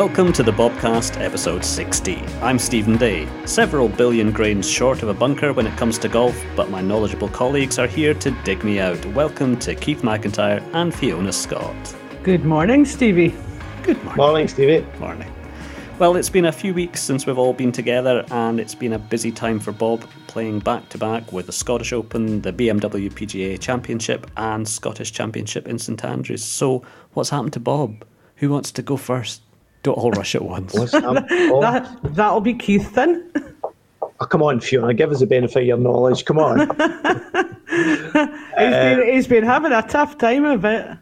Welcome to the Bobcast, episode 60. I'm Stephen Day, several billion grains short of a bunker when it comes to golf, but my knowledgeable colleagues are here to dig me out. Welcome to Keith McIntyre and Fiona Scott. Good morning, Stevie. Good morning. Morning, Stevie. Morning. Well, it's been a few weeks since we've all been together, and it's been a busy time for Bob, playing back to back with the Scottish Open, the BMW PGA Championship, and Scottish Championship in St Andrews. So, what's happened to Bob? Who wants to go first? Don't all rush at once. that, that'll be Keith then. Oh, come on, Fiona, give us the benefit of your knowledge. Come on. he's, uh, been, he's been having a tough time of it.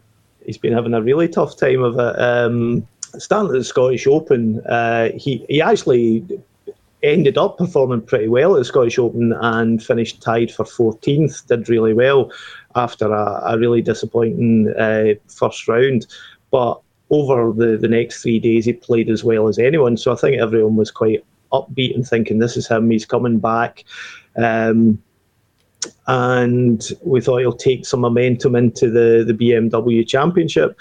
He's been having a really tough time of it. Um, starting at the Scottish Open, uh, he he actually ended up performing pretty well at the Scottish Open and finished tied for 14th. Did really well after a, a really disappointing uh, first round, but over the, the next three days he played as well as anyone. So I think everyone was quite upbeat and thinking this is him. He's coming back. Um, and we thought he'll take some momentum into the, the BMW Championship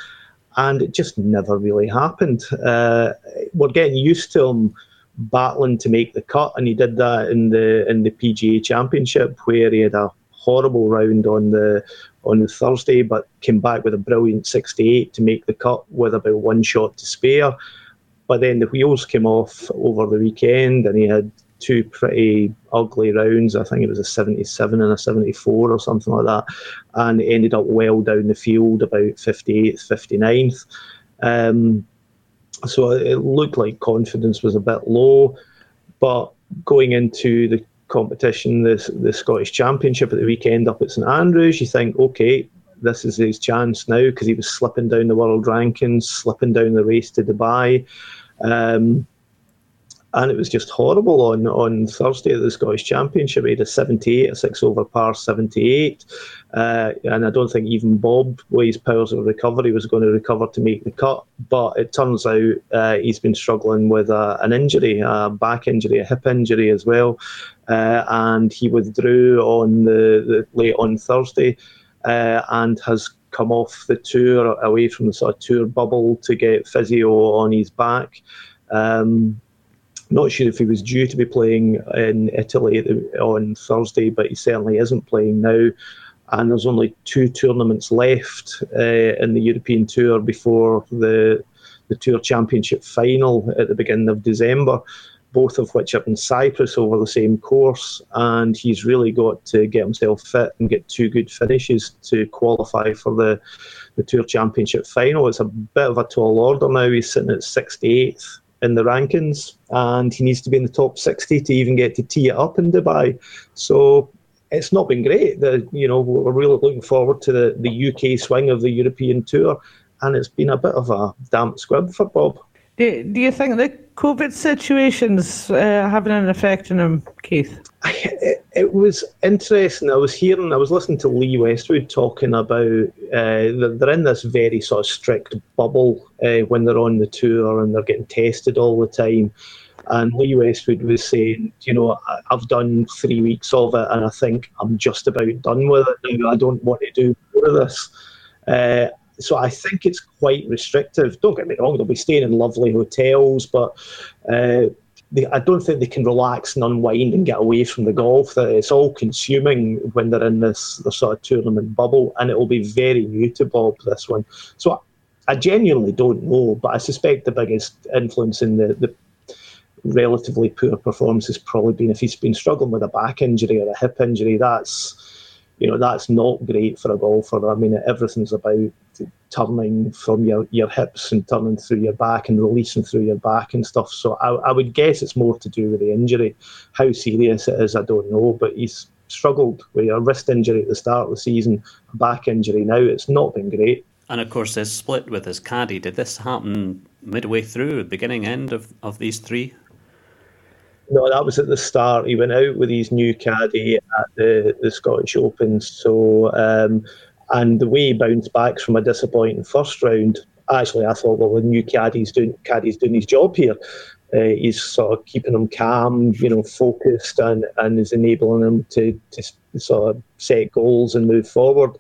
and it just never really happened. Uh, we're getting used to him battling to make the cut, and he did that in the in the PGA Championship where he had a horrible round on the on the Thursday, but came back with a brilliant 68 to make the cut with about one shot to spare. But then the wheels came off over the weekend, and he had two pretty ugly rounds. I think it was a 77 and a 74 or something like that. And it ended up well down the field, about 58th, 59th. Um, so it looked like confidence was a bit low. But going into the competition, the, the Scottish Championship at the weekend up at St Andrews, you think, okay, this is his chance now because he was slipping down the world rankings, slipping down the race to Dubai. Um, and it was just horrible on, on Thursday at the Scottish Championship. He had a 78, a six over par 78. Uh, and I don't think even Bob, with his powers of recovery, was going to recover to make the cut. But it turns out uh, he's been struggling with a, an injury, a back injury, a hip injury as well. Uh, and he withdrew on the, the late on Thursday uh, and has come off the tour away from the sort of tour bubble to get physio on his back. Um, not sure if he was due to be playing in Italy on Thursday, but he certainly isn't playing now. And there's only two tournaments left uh, in the European Tour before the the Tour Championship final at the beginning of December, both of which are in Cyprus over the same course. And he's really got to get himself fit and get two good finishes to qualify for the the Tour Championship final. It's a bit of a tall order now. He's sitting at 68th in the rankings, and he needs to be in the top 60 to even get to tee it up in Dubai. So it's not been great. The, you know, we're really looking forward to the, the UK swing of the European Tour, and it's been a bit of a damp squib for Bob. Do, do you think the COVID situation's uh, having an effect on him, Keith? It, it, was interesting. I was hearing, I was listening to Lee Westwood talking about uh, they're in this very sort of strict bubble uh, when they're on the tour and they're getting tested all the time. And Lee Westwood was saying, you know, I've done three weeks of it and I think I'm just about done with it now. I don't want to do more of this. Uh, so I think it's quite restrictive. Don't get me wrong; they'll be staying in lovely hotels, but uh, they, I don't think they can relax and unwind and get away from the golf. That It's all consuming when they're in this, this sort of tournament bubble, and it will be very new to Bob this one. So I genuinely don't know, but I suspect the biggest influence in the, the relatively poor performance has probably been if he's been struggling with a back injury or a hip injury. That's you know that's not great for a golfer. I mean, everything's about turning from your, your hips and turning through your back and releasing through your back and stuff. So I, I would guess it's more to do with the injury. How serious it is, I don't know. But he's struggled with a wrist injury at the start of the season, a back injury now. It's not been great. And of course, his split with his caddy. Did this happen midway through, beginning end of, of these three? No, that was at the start. He went out with his new caddy at the, the Scottish Open. So um, and the way he bounced back from a disappointing first round, actually, I thought, well, the new caddy's doing caddy's doing his job here. Uh, he's sort of keeping him calm, you know, focused, and, and is enabling him to, to sort of set goals and move forward.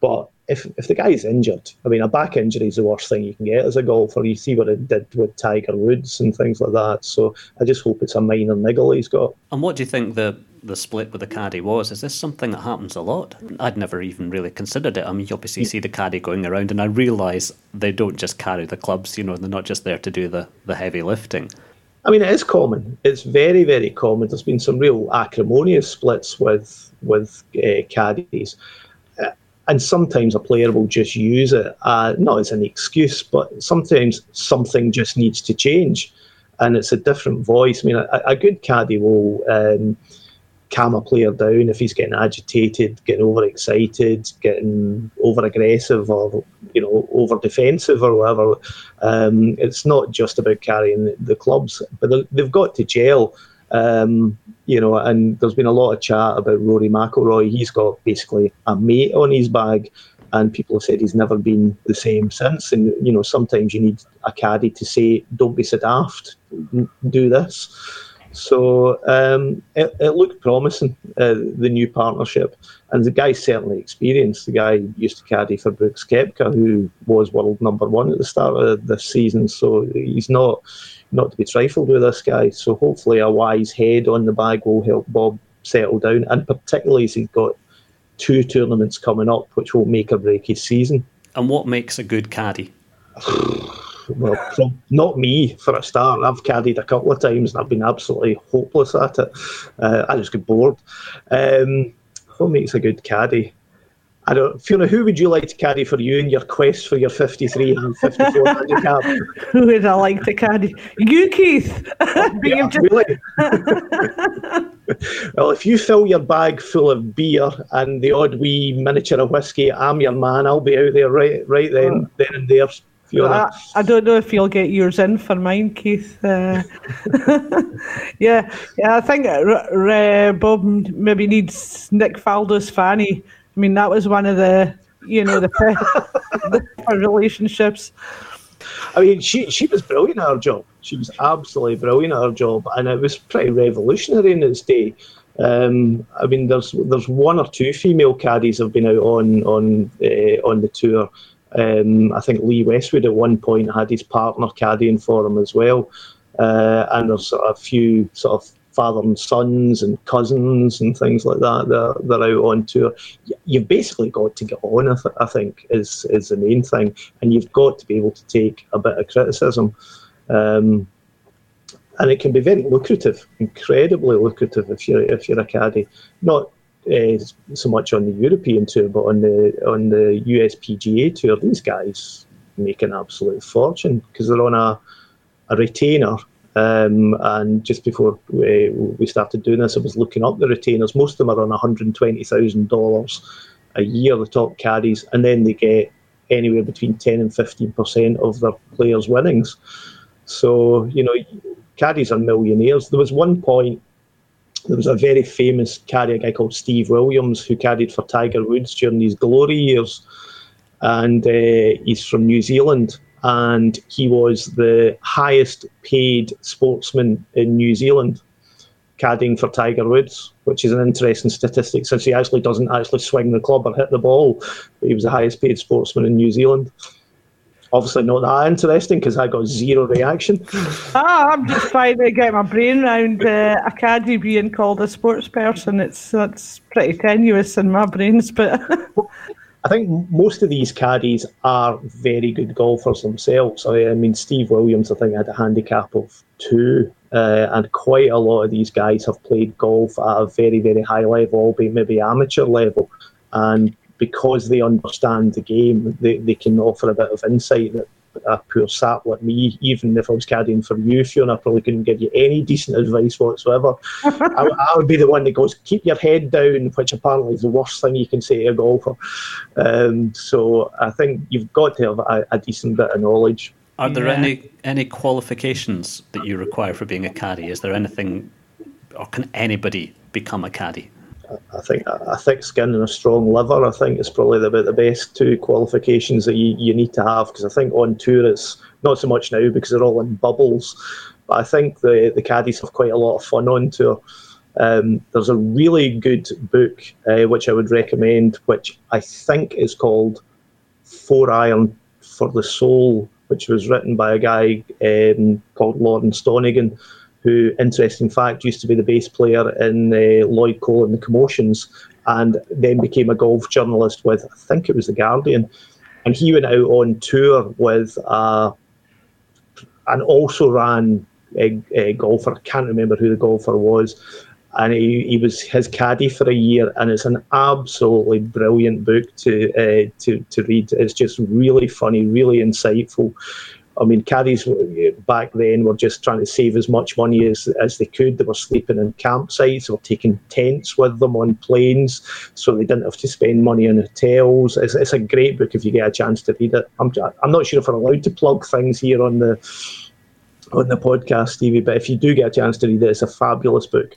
But if if the guy's injured, I mean, a back injury is the worst thing you can get as a golfer. You see what it did with Tiger Woods and things like that. So I just hope it's a minor niggle he's got. And what do you think the the split with the caddy was? Is this something that happens a lot? I'd never even really considered it. I mean, you obviously see the caddy going around, and I realise they don't just carry the clubs. You know, they're not just there to do the the heavy lifting. I mean, it is common. It's very, very common. There's been some real acrimonious splits with with uh, caddies and sometimes a player will just use it uh, not as an excuse, but sometimes something just needs to change, and it's a different voice. I mean, a, a good caddy will um, calm a player down if he's getting agitated, getting overexcited, getting over aggressive, or you know over defensive or whatever. Um, it's not just about carrying the, clubs, but they've got to gel. Um, you know, and there's been a lot of chat about Rory McIlroy. He's got basically a mate on his bag, and people have said he's never been the same since. And you know, sometimes you need a caddy to say, "Don't be so daft, do this." So um, it, it, looked promising, uh, the new partnership. And the guy's certainly experienced. The guy used to caddy for Brooks Koepka, who was world number one at the start of this season. So he's not not to be trifled with this guy. So hopefully a wise head on the bag will help Bob settle down, and particularly as he's got two tournaments coming up, which will make or break his season. And what makes a good caddy? well, not me for a start. I've caddied a couple of times and I've been absolutely hopeless at it. Uh, I just get bored. Um, what makes a good caddy? I don't, Fiona, who would you like to carry for you in your quest for your 53 and 54 handicap? Who would I like to carry? You, Keith. yeah, really? well, if you fill your bag full of beer and the odd wee miniature of whiskey, I'm your man. I'll be out there right, right then, oh. then and there. Fiona. I, I, don't know if you'll get yours in for mine, Keith. Uh, yeah, yeah. I think uh, Bob maybe needs Nick Faldo's fanny I mean, that was one of the, you know, the, the relationships. I mean, she she was brilliant at her job. She was absolutely brilliant at her job, and it was pretty revolutionary in its day. Um, I mean, there's there's one or two female caddies have been out on on uh, on the tour. Um, I think Lee Westwood at one point had his partner caddying for him as well, uh, and there's a few sort of father and sons and cousins and things like that. They're, they're out on tour. You've basically got to get on, I, th- I think, is, is the main thing. And you've got to be able to take a bit of criticism. Um, and it can be very lucrative, incredibly lucrative if you're if you're a caddy. Not uh, so much on the European tour, but on the on the USPGA tour, these guys make an absolute fortune because they're on a a retainer um, and just before we, we, started doing this, I was looking up the retainers. Most of them are on $120,000 a year, the top caddies, and then they get anywhere between 10 and 15% of their players' winnings. So, you know, caddies are millionaires. There was one point, there was a very famous caddy, a guy called Steve Williams, who caddied for Tiger Woods during these glory years. And uh, he's from New Zealand and he was the highest paid sportsman in New Zealand, caddying for Tiger Woods, which is an interesting statistic since he actually doesn't actually swing the club or hit the ball. But he was the highest paid sportsman in New Zealand. Obviously, not that interesting because I got zero reaction. ah, I'm just trying to get my brain around uh, a caddy being called a sports person. It's that's pretty tenuous in my brains, but. I think most of these caddies are very good golfers themselves. I mean, Steve Williams, I think, had a handicap of two, uh, and quite a lot of these guys have played golf at a very, very high level, albeit maybe amateur level. And because they understand the game, they, they can offer a bit of insight that a poor sap like me, even if I was caddying for you, Fiona, I probably couldn't give you any decent advice whatsoever. I, I, would be the one that goes, keep your head down, which apparently is the worst thing you can say to a golfer. Um, so I think you've got to have a, a decent bit of knowledge. Are there yeah. any any qualifications that you require for being a caddy? Is there anything, or can anybody become a caddy? I think a thick skin and a strong liver, I think, is probably about the best two qualifications that you, you need to have. Because I think on tour it's not so much now because they're all in bubbles, but I think the the caddies have quite a lot of fun on tour. Um, there's a really good book uh, which I would recommend, which I think is called Four Iron for the Soul, which was written by a guy um, called Lawrence Donegan, who, interesting fact, used to be the bass player in uh, Lloyd Cole and the Commotions, and then became a golf journalist with, I think it was The Guardian. And he went out on tour with, uh, and also ran a, a golfer. I can't remember who the golfer was and he, he was his caddy for a year, and it's an absolutely brilliant book to uh, to to read. It's just really funny, really insightful. I mean, caddies back then were just trying to save as much money as, as they could. They were sleeping in campsites, were taking tents with them on planes, so they didn't have to spend money on hotels. It's, it's a great book if you get a chance to read it. I'm, I'm not sure if we're allowed to plug things here on the on the podcast, Stevie, but if you do get a chance to read it, it's a fabulous book.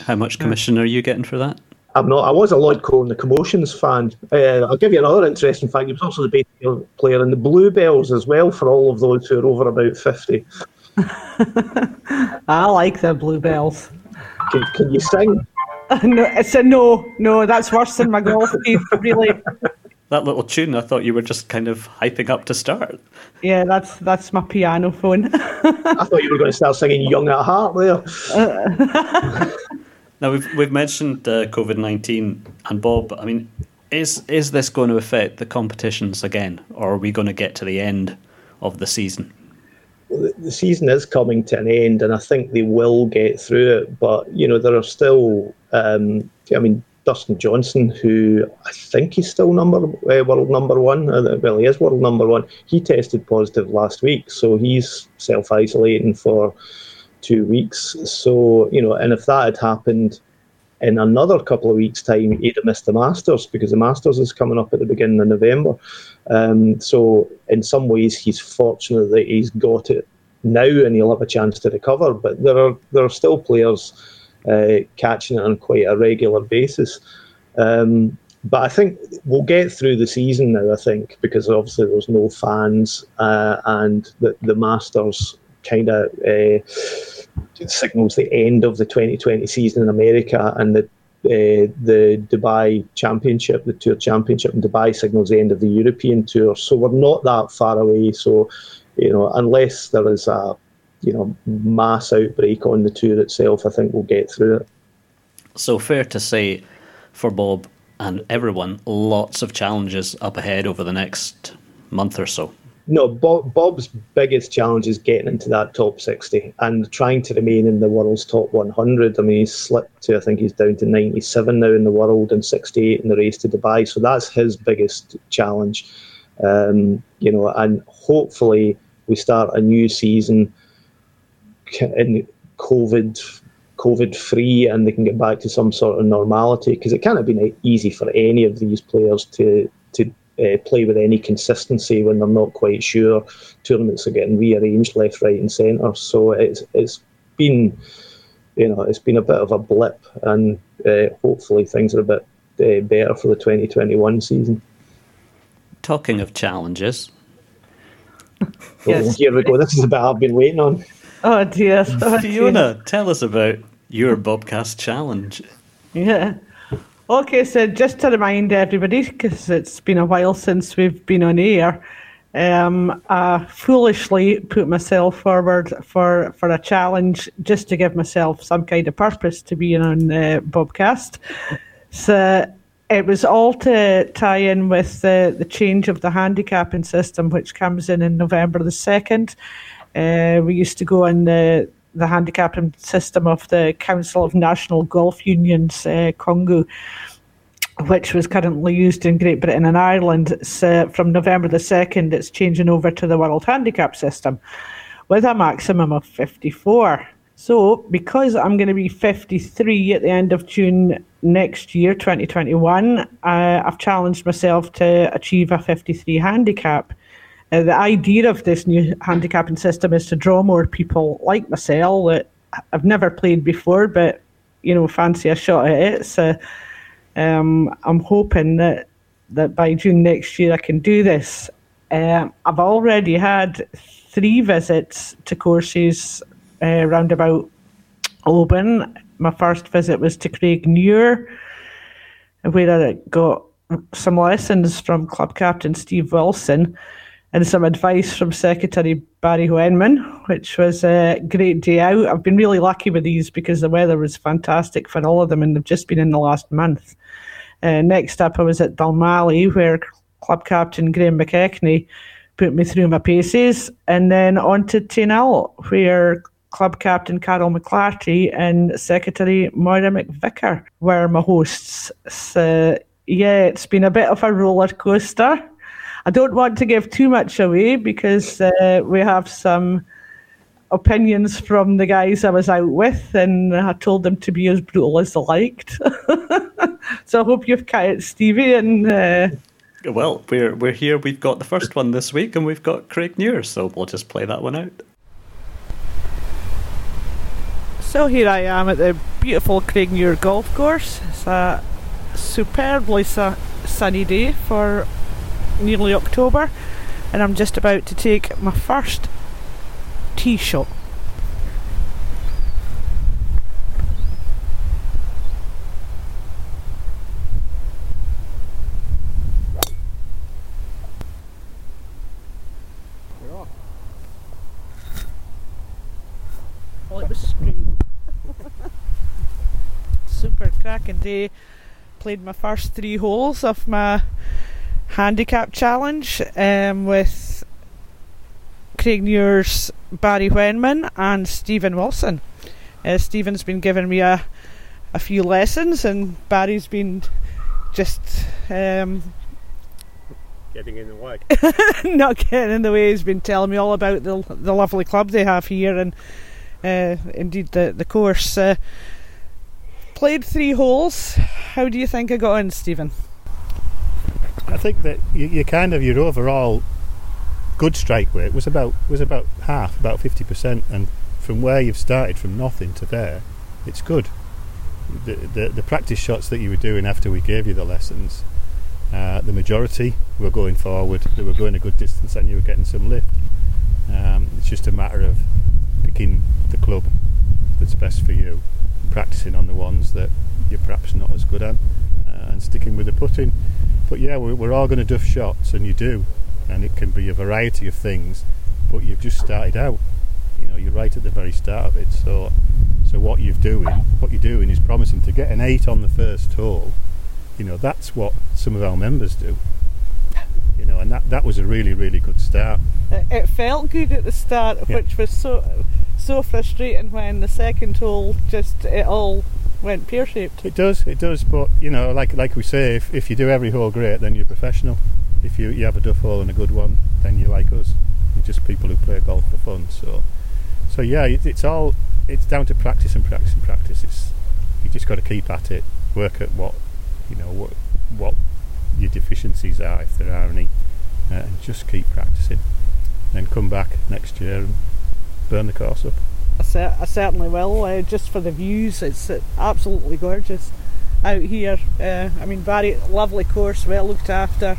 How much commission are you getting for that? I'm not. I was a Lloyd Cole and the Commotions fan. Uh, I'll give you another interesting fact. He was also the bass player in the Bluebells as well. For all of those who are over about fifty. I like the Bluebells. Can, can you sing? no, it's a no. No, that's worse than my golf teeth. Really. That little tune, I thought you were just kind of hyping up to start. Yeah, that's that's my piano phone. I thought you were going to start singing "Young at Heart" there. Now we've we've mentioned uh, COVID nineteen and Bob. I mean, is is this going to affect the competitions again, or are we going to get to the end of the season? Well, the season is coming to an end, and I think they will get through it. But you know, there are still. Um, I mean, Dustin Johnson, who I think he's still number uh, world number one. Uh, well, he is world number one. He tested positive last week, so he's self isolating for two weeks. So, you know, and if that had happened in another couple of weeks' time, he'd have missed the Masters because the Masters is coming up at the beginning of November. Um, so, in some ways, he's fortunate that he's got it now and he'll have a chance to recover. But there are there are still players uh, catching it on quite a regular basis. Um, but I think we'll get through the season now. I think because obviously there's no fans uh, and the the Masters kind of uh, signals the end of the 2020 season in America, and the uh, the Dubai Championship, the Tour Championship in Dubai, signals the end of the European Tour. So we're not that far away. So you know, unless there is a you know mass outbreak on the tour itself, I think we'll get through it. So fair to say, for Bob and everyone, lots of challenges up ahead over the next month or so. No, Bob, Bob's biggest challenge is getting into that top 60 and trying to remain in the world's top 100. I mean, he's slipped to, I think he's down to 97 now in the world and 68 in the race to Dubai. So that's his biggest challenge. Um, you know, and hopefully we start a new season in COVID COVID free and they can get back to some sort of normality because it can't have been easy for any of these players to to uh, play with any consistency when they're not quite sure. Tournaments are getting rearranged left, right, and centre. So it's it's been, you know, it's been a bit of a blip, and uh, hopefully things are a bit uh, better for the 2021 season. Talking of challenges. yes. Oh, here we go. This is the bit I've been waiting on. Oh dear. Oh, Fiona, dear. tell us about your Bobcast challenge. Yeah. Okay, so just to remind everybody, because it's been a while since we've been on air, um, I foolishly put myself forward for, for a challenge just to give myself some kind of purpose to being on the Bobcast. So it was all to tie in with the, the change of the handicapping system, which comes in in November the 2nd. Uh, we used to go on the the handicapping system of the Council of National Golf Unions, uh, CONGU, which was currently used in Great Britain and Ireland. So from November the 2nd, it's changing over to the World Handicap System with a maximum of 54. So, because I'm going to be 53 at the end of June next year, 2021, uh, I've challenged myself to achieve a 53 handicap. Uh, the idea of this new handicapping system is to draw more people like myself that I've never played before, but you know, fancy a shot at it. So um, I'm hoping that that by June next year I can do this. Um, I've already had three visits to courses uh, round about Oban. My first visit was to Craignure, where I got some lessons from club captain Steve Wilson and some advice from Secretary Barry Wenman, which was a great day out. I've been really lucky with these because the weather was fantastic for all of them, and they've just been in the last month. Uh, next up, I was at Dalmally, where club captain Graham McKechnie put me through my paces, and then on to Taynuilt, where club captain Carol McClarty and secretary Moira McVicker were my hosts. So, yeah, it's been a bit of a roller coaster. I don't want to give too much away because uh, we have some opinions from the guys I was out with, and I told them to be as brutal as they liked. so I hope you've cut it, Stevie. And uh, well, we're we're here. We've got the first one this week, and we've got Craignure, so we'll just play that one out. So here I am at the beautiful Craignure Golf Course. It's a superbly su- sunny day for nearly October, and I'm just about to take my first tee shot. It was. Super cracking day. Played my first three holes of my handicap challenge um, with Craignure's Barry Wenman and Stephen Wilson. Uh, Stephen's been giving me a, a few lessons, and Barry's been just um, getting in the way. not getting in the way. He's been telling me all about the the lovely club they have here, and uh, indeed the the course. Uh, played three holes. How do you think I got in, Stephen? I think that you, you kind of your overall good strike rate was about was about half, about fifty percent, and from where you've started from nothing to there, it's good. The, the, the practice shots that you were doing after we gave you the lessons, uh, the majority were going forward. They were going a good distance, and you were getting some lift. Um, it's just a matter of picking the club that's best for you, practicing on the ones that you're perhaps not as good at, uh, and sticking with the putting. But yeah, we're, we're all going to duff shots, and you do, and it can be a variety of things. But you've just started out. You know, you're right at the very start of it. So, so what you're doing, what you're doing is promising to get an eight on the first hole. You know, that's what some of our members do. You know, and that, that was a really, really good start. It, it felt good at the start, Yeah. which was so so frustrating when the second hole just it all went pear shaped. It does, it does. But you know, like like we say, if, if you do every hole great, then you're professional. If you, you have a duff hole and a good one, then you're like us. You're just people who play golf for fun. So, so yeah, it, it's all it's down to practice and practice and practice. It's you just got to keep at it, work at what you know what what your deficiencies are, if there are any, uh, and just keep practicing. Then come back next year and burn the course up. I, cer- I certainly will. Uh, just for the views, it's uh, absolutely gorgeous out here. Uh, I mean, very lovely course, well looked after.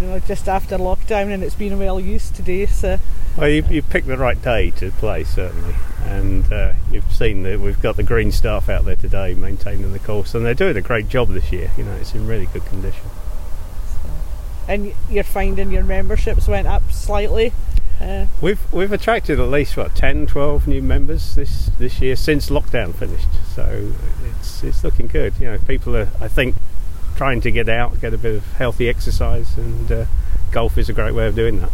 You know, just after lockdown, and it's been well used today. So Well, you, you picked the right day to play, certainly, and uh, you've seen that we've got the green staff out there today maintaining the course, and they're doing a great job this year. You know, it's in really good condition. and y- you're finding your memberships went up slightly. Uh, We've we've attracted at least what 10, 12 new members this this year since lockdown finished, so it's it's looking good. You know, people are I think trying to get out, get a bit of healthy exercise, and uh, golf is a great way of doing that.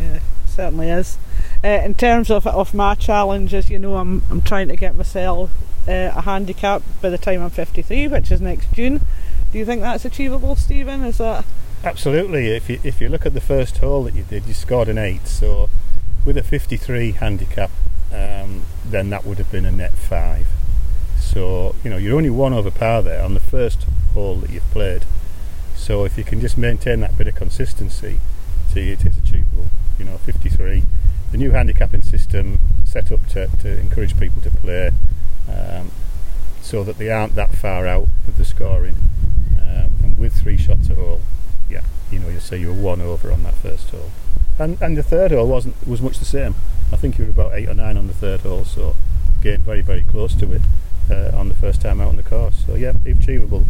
yeah, certainly is. Uh, in terms of of my challenge, as you know, I'm I'm trying to get myself uh, a handicap by the time I'm 53, which is next June. Do you think that's achievable, Stephen? Is that Absolutely. If you if you look at the first hole that you did, you scored an eight. So with a 53 handicap, um, then that would have been a net five. So you know you're only one over par there on the first hole that you've played. So if you can just maintain that bit of consistency, see it is achievable. You know, 53. The new handicapping system set up to, to encourage people to play, um, so that they aren't that far out with the scoring. Um, and with three shots a hole, yeah, you know, you say you were one over on that first hole, and and the third hole wasn't was much the same. I think you were about eight or nine on the third hole, so getting very very close to it uh, on the first time out on the course. So yeah, achievable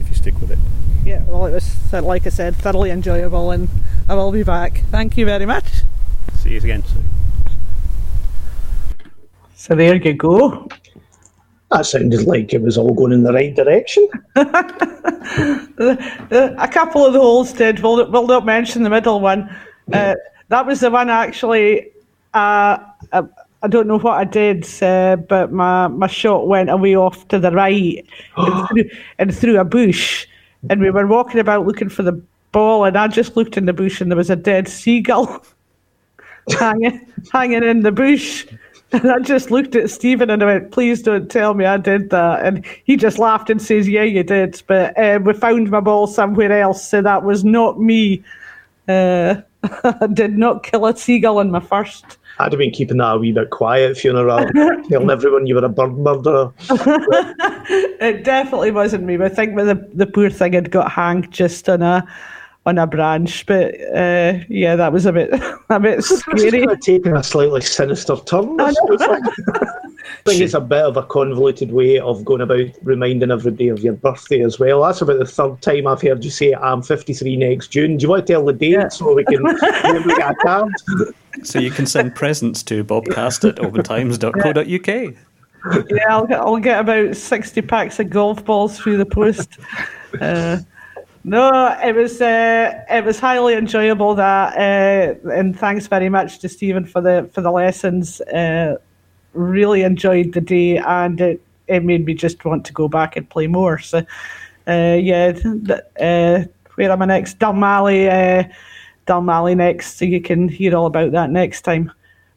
if you stick with it. yeah, well, it was like I said, thoroughly enjoyable, and I will be back. Thank you very much. See you again soon. So there you go. That sounded like it was all going in the right direction. a couple of the holes did. We'll, we'll not mention the middle one. Uh, that was the one actually. Uh, I, I don't know what I did, uh, but my, my shot went away off to the right and, through, and through a bush. And we were walking about looking for the ball, and I just looked in the bush, and there was a dead seagull hanging hanging in the bush. And I just looked at Stephen and I went, please don't tell me I did that. And he just laughed and says, yeah, you did. But uh, we found my ball somewhere else, so that was not me. Uh, I did not kill a seagull in my first. I'd have been keeping that a wee bit quiet, Fiona, rather telling everyone you were a bird murderer. it definitely wasn't me. But I think the, the poor thing had got hanged just on a on a branch. But uh, yeah, that was a bit a bit scary. It's taken a slightly sinister turn. I, I think it's a bit of a convoluted way of going about reminding everybody of your birthday as well. That's about the third time I've heard you say I'm 53 next June. Do you want to tell the date yeah. so we can we get a card? So you can send presents to bobcast at opentimes.co.uk. Yeah, I'll get, I'll get about 60 packs of golf balls through the post. Uh, no, it was uh, it was highly enjoyable. That uh, and thanks very much to Stephen for the for the lessons. Uh, really enjoyed the day, and it it made me just want to go back and play more. So, uh, yeah, uh, where am I next? Dalmally, uh, Dalmally next. So you can hear all about that next time.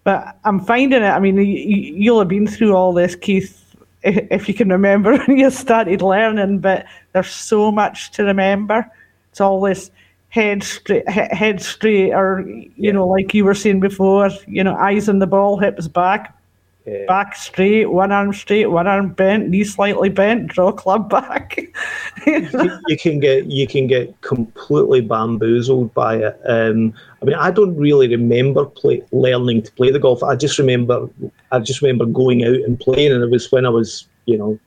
But I'm finding it. I mean, you'll have been through all this, Keith if you can remember when you started learning, but there's so much to remember. It's always head straight, head straight, or you yeah. know, like you were saying before, you know, eyes on the ball, hips back, back straight, one arm straight, one arm bent, knee slightly bent, draw club back. you, you, can get you can get completely bamboozled by it. Um, I mean, I don't really remember play, learning to play the golf. I just remember I just remember going out and playing, and it was when I was you know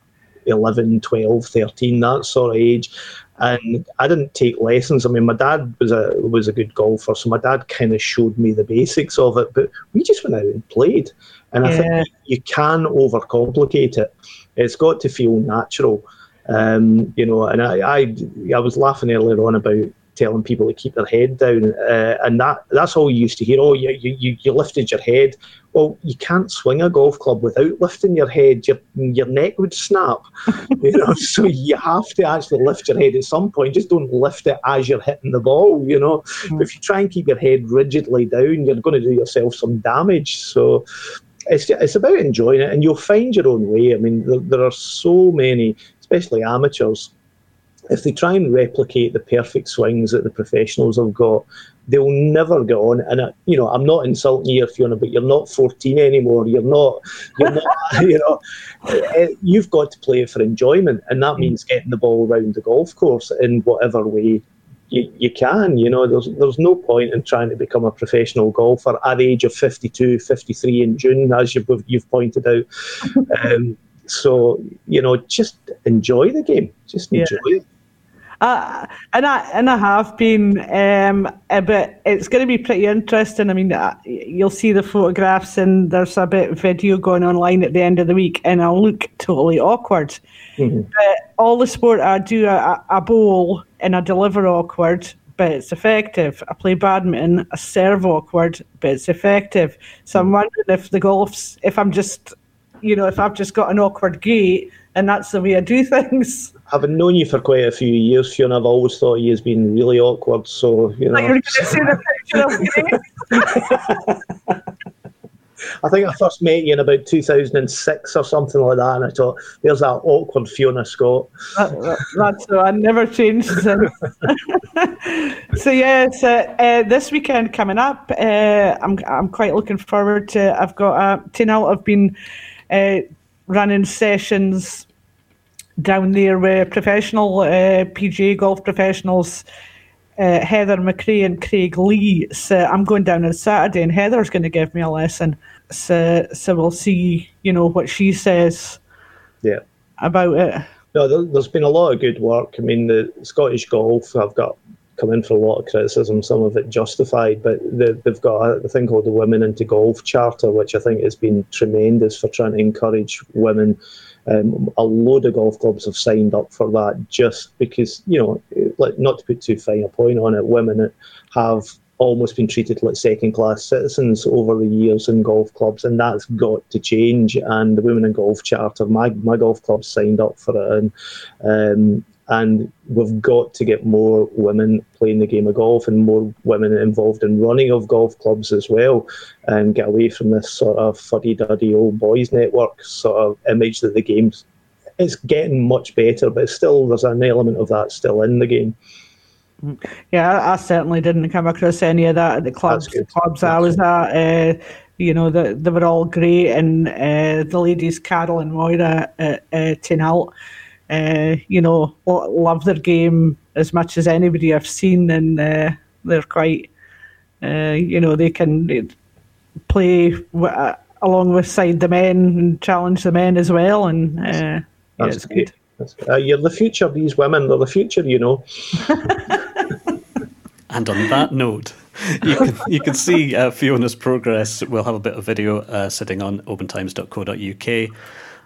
11, 12, 13, that sort of age. And I didn't take lessons. I mean, my dad was a was a good golfer, so my dad kind of showed me the basics of it. But we just went out and played. And yeah. I think you can overcomplicate it. It's got to feel natural. Um, you know, and I, I, I was laughing earlier on about telling people to keep their head down, uh, and that that's all you used to hear. Oh, you, you you lifted your head. Well, you can't swing a golf club without lifting your head. Your your neck would snap. you know, so you have to actually lift your head at some point. Just don't lift it as you're hitting the ball. You know, mm. if you try and keep your head rigidly down, you're going to do yourself some damage. So it's it's about enjoying it, and you'll find your own way. I mean, there, there are so many, especially amateurs. If they try and replicate the perfect swings that the professionals have got, they'll never get on. And you know, I'm not insulting you, Fiona, but you're not 14 anymore. You're not. You're not. you know, uh, you've got to play for enjoyment, and that means getting the ball around the golf course in whatever way you, you can. You know, there's there's no point in trying to become a professional golfer at the age of 52, 53 in June, as you've, you've pointed out. um, so, you know, just enjoy the game. Just enjoy yeah. it. Uh, and I and I have been, um, but it's going to be pretty interesting. I mean, uh, you'll see the photographs, and there's a bit of video going online at the end of the week, and I'll look totally awkward. Mm-hmm. But all the sport, I do a, a bowl and I deliver awkward, but it's effective. I play badminton, I serve awkward, but it's effective. So I'm mm-hmm. wondering if the golf's, if I'm just, you know, if I've just got an awkward gait and that's the way I do things. Having known you for quite a few years, Fiona, I've always thought you as being really awkward. So you know. Like you're see the picture of me. I think I first met you in about 2006 or something like that, and I thought, there's that awkward Fiona Scott. That, that's so I never changed since. so yes, uh, uh, this weekend coming up, uh, I'm I'm quite looking forward to. I've got uh, Taynuilt. I've been uh, running sessions down there with professional uh, PGA golf professionals uh, Heather McRae and Craig Lee. So I'm going down on Saturday, and Heather's going to give me a lesson. So, so we'll see, you know, what she says. Yeah. About it. No, there, there's been a lot of good work. I mean, the Scottish Golf have got come in for a lot of criticism, some of it justified, but they, they've got a, a thing called the Women into Golf Charter, which I think has been tremendous for trying to encourage women. Um, a load of golf clubs have signed up for that just because, you know, like not to put too fine a point on it, women have almost been treated like second class citizens over the years in golf clubs, and that's got to change. And the Women in Golf Charter, my, my golf club signed up for it, and um, and we've got to get more women playing the game of golf and more women involved in running of golf clubs as well, and get away from this sort of fuddy duddy old boys network sort of image that the game's it's getting much better, but still there's an element of that still in the game. Yeah, I, certainly didn't come across any of that at the clubs. The Clubs I was at, uh, you know, the, they were all great, and uh, the ladies, Carol and Moira at uh, Tin uh, you know, love their game as much as anybody I've seen, and uh, they're quite, uh, you know, they can play w- uh, along with side the men and challenge the men as well, and uh, yeah, it's good. Uh, you're the future. These women, they're the future. You know. and on that note, you can you can see uh, Fiona's progress. We'll have a bit of video uh, sitting on opentimes.co.uk,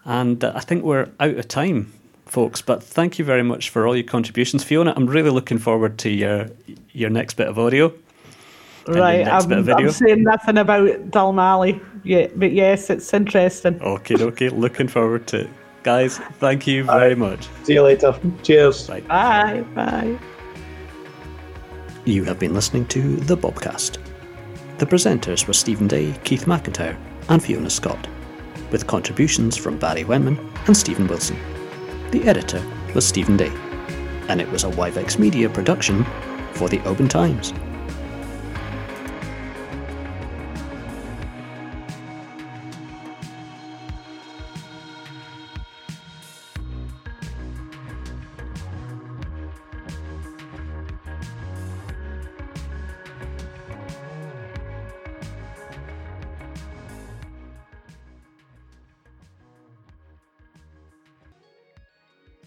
and uh, I think we're out of time, folks. But thank you very much for all your contributions, Fiona. I'm really looking forward to your your next bit of audio. Right, I'm, I'm, saying nothing about Dalmally yet, but yes, it's interesting. Okay, okay, looking forward to it. Guys, thank you very much. See you later. Cheers. Bye. Bye. Bye. You have been listening to The Bobcast. The presenters were Stephen Day, Keith McIntyre, and Fiona Scott, with contributions from Barry Wenman and Stephen Wilson. The editor was Stephen Day, and it was a Wivex Media production for the Open Times.